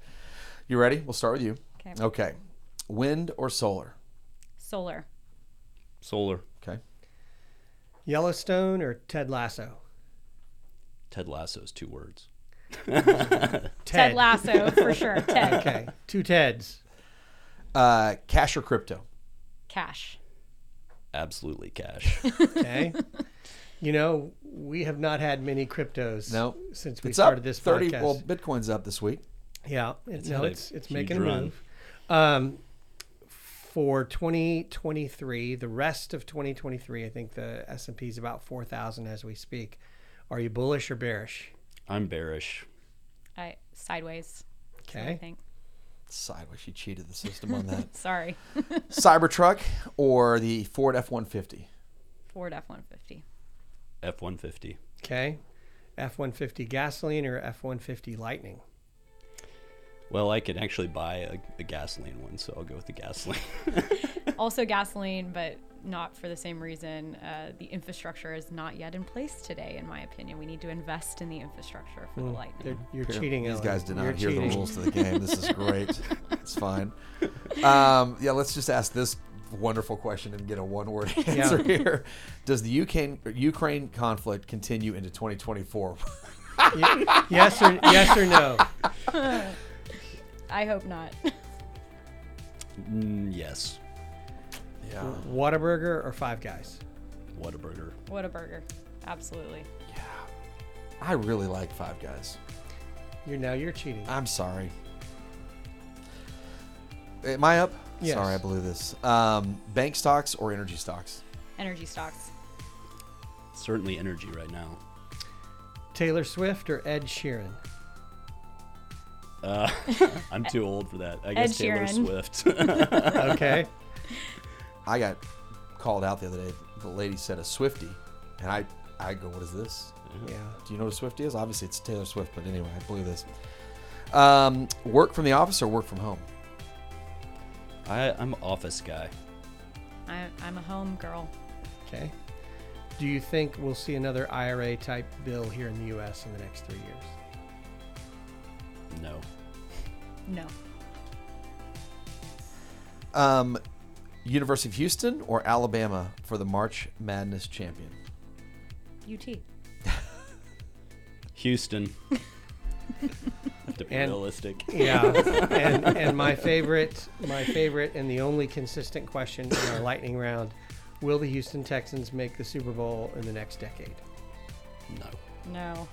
You ready? We'll start with you. Okay. Okay. Wind or solar? Solar. Solar. Okay. Yellowstone or Ted Lasso? Ted Lasso's two words. Ted, Lasso for sure. Ted. Okay, two Teds. Uh, cash or crypto? Cash. Absolutely cash. Okay. you know, we have not had many cryptos No. since we it's started up this thirty. podcast. Well, Bitcoin's up this week. yeah, it, no, it's it's huge making a run. move. Um, for 2023, the rest of 2023, I think the S and P is about 4,000 as we speak. Are you bullish or bearish? I'm bearish. I sideways. I Okay. think. Sideways, she cheated the system on that. Sorry. Cybertruck or the Ford F one fifty? Ford F one fifty. F one fifty. Okay. F 150 gasoline or F 150 lightning? Well, I could actually buy a, a gasoline one, so I'll go with the gasoline. Also gasoline, but not for the same reason. Uh, the infrastructure is not yet in place today, in my opinion. We need to invest in the infrastructure for the They're- lightning. You're Here, cheating. These Ellen. guys did not You're hear cheating. the rules to the game. This is great. it's fine. Um, yeah, let's just ask this wonderful question and get a one-word answer here. Does the Ukraine Ukraine conflict continue into 2024? Yes or yes or no? I hope not. Mm, yes. yeah. Whataburger or Five Guys? Whataburger. what a burger. Absolutely. Yeah. I really like Five Guys. You're now you're cheating. I'm sorry. Am I up? Yes. Sorry, I blew this. Um, bank stocks or energy stocks? Energy stocks. Certainly energy right now. Taylor Swift or Ed Sheeran? Uh, I'm too old for that. I Ed guess Taylor Sheeran. Swift. Okay. I got called out the other day. The lady said a Swifty, and I I go, what is this? Yeah. Do you know what a Swifty is? Obviously, it's Taylor Swift, but anyway, I blew this. Um, work from the office or work from home? I, I'm an office guy. I, I'm a home girl. Okay. Do you think we'll see another IRA type bill here in the U.S. in the next three years? No. No. Um, University of Houston or Alabama for the March Madness champion? UT. Houston. to be And- realistic. Yeah, and and my favorite, my favorite, and the only consistent question in our lightning round: Will the Houston Texans make the Super Bowl in the next decade? No. No.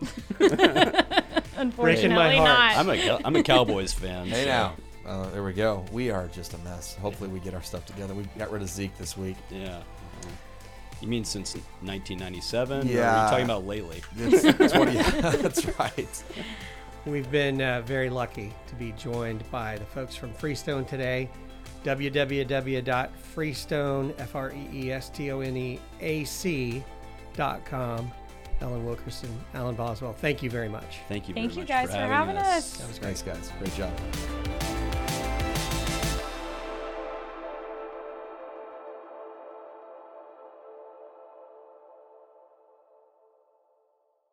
Unfortunately, Breaking my heart. not. I'm a Cow- I'm a Cowboys fan. Hey so- now. Uh, there we go. We are just a mess. Hopefully, we get our stuff together. We got rid of Zeke this week. Yeah. You mean since 1997? Or are Yeah. you talking about lately? 20, that's right. We've been uh, very lucky to be joined by the folks from Freestone today. www.freestone, F R E E S T O N E A C dot com. Ellen Wilkirson, Alan Boswell, thank you very much. Thank you. Thank very you much guys for for having having us. That was great. Thanks, guys. Great job.